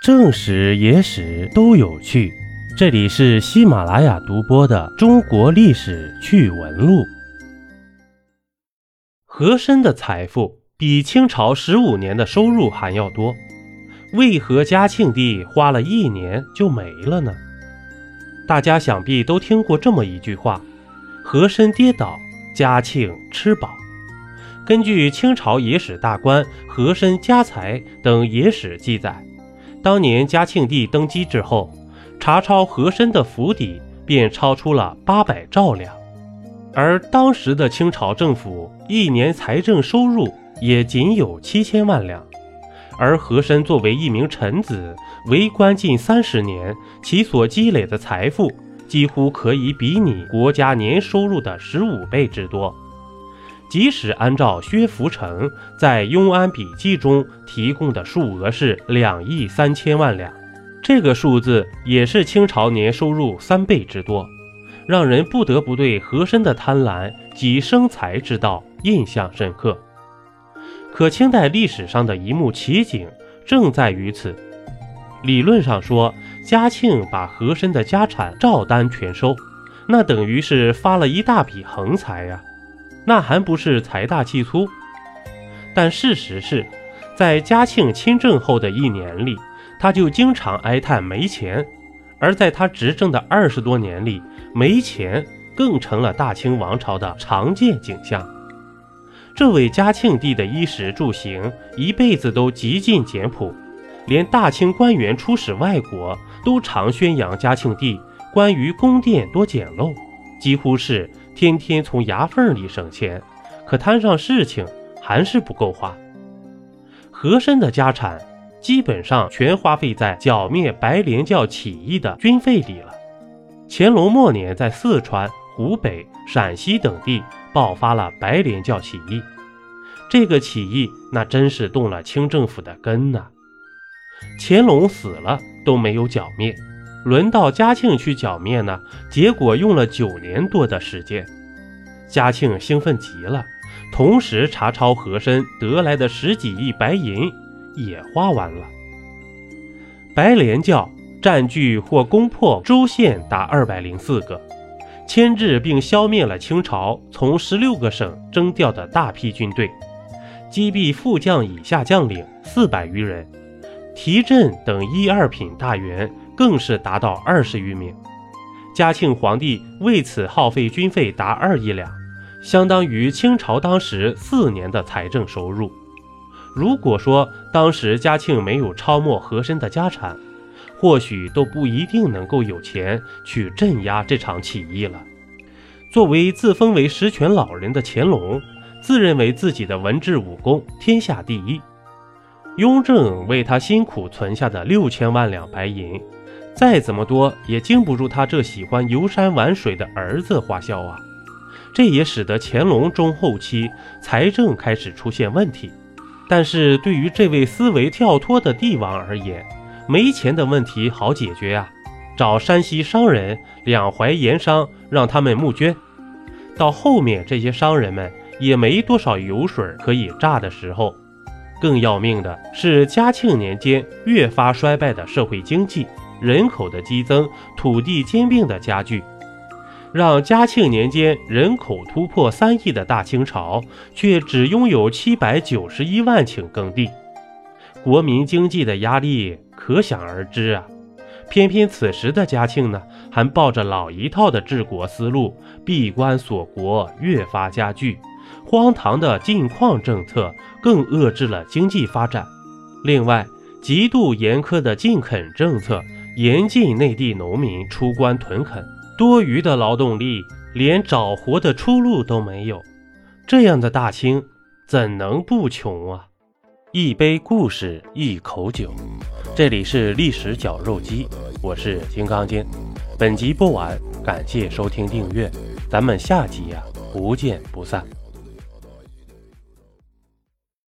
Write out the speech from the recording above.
正史、野史都有趣，这里是喜马拉雅独播的《中国历史趣闻录》。和珅的财富比清朝十五年的收入还要多，为何嘉庆帝花了一年就没了呢？大家想必都听过这么一句话：“和珅跌倒，嘉庆吃饱。”根据清朝野史大观《和珅家财》等野史记载，当年嘉庆帝登基之后，查抄和珅的府邸便超出了八百兆两，而当时的清朝政府一年财政收入也仅有七千万两，而和珅作为一名臣子，为官近三十年，其所积累的财富几乎可以比拟国家年收入的十五倍之多。即使按照薛福成在《庸安笔记》中提供的数额是两亿三千万两，这个数字也是清朝年收入三倍之多，让人不得不对和珅的贪婪及生财之道印象深刻。可清代历史上的一幕奇景正在于此。理论上说，嘉庆把和珅的家产照单全收，那等于是发了一大笔横财呀。那还不是财大气粗？但事实是，在嘉庆亲政后的一年里，他就经常哀叹没钱；而在他执政的二十多年里，没钱更成了大清王朝的常见景象。这位嘉庆帝的衣食住行一辈子都极尽简朴，连大清官员出使外国都常宣扬嘉庆帝关于宫殿多简陋，几乎是。天天从牙缝里省钱，可摊上事情还是不够花。和珅的家产基本上全花费在剿灭白莲教起义的军费里了。乾隆末年，在四川、湖北、陕西等地爆发了白莲教起义，这个起义那真是动了清政府的根呐。乾隆死了都没有剿灭。轮到嘉庆去剿灭呢，结果用了九年多的时间。嘉庆兴奋极了，同时查抄和珅得来的十几亿白银也花完了。白莲教占据或攻破州县达二百零四个，牵制并消灭了清朝从十六个省征调的大批军队，击毙副将以下将领四百余人，提镇等一二品大员。更是达到二十余名。嘉庆皇帝为此耗费军费达二亿两，相当于清朝当时四年的财政收入。如果说当时嘉庆没有抄没和珅的家产，或许都不一定能够有钱去镇压这场起义了。作为自封为十全老人的乾隆，自认为自己的文治武功天下第一。雍正为他辛苦存下的六千万两白银。再怎么多也经不住他这喜欢游山玩水的儿子花销啊！这也使得乾隆中后期财政开始出现问题。但是对于这位思维跳脱的帝王而言，没钱的问题好解决啊！找山西商人两淮盐商，让他们募捐。到后面这些商人们也没多少油水可以榨的时候，更要命的是嘉庆年间越发衰败的社会经济。人口的激增，土地兼并的加剧，让嘉庆年间人口突破三亿的大清朝，却只拥有七百九十一万顷耕地，国民经济的压力可想而知啊！偏偏此时的嘉庆呢，还抱着老一套的治国思路，闭关锁国越发加剧，荒唐的禁矿政策更遏制了经济发展。另外，极度严苛的禁垦政策。严禁内地农民出关屯垦，多余的劳动力连找活的出路都没有。这样的大清怎能不穷啊？一杯故事，一口酒，这里是历史绞肉机，我是金刚经。本集播完，感谢收听订阅，咱们下集呀，不见不散。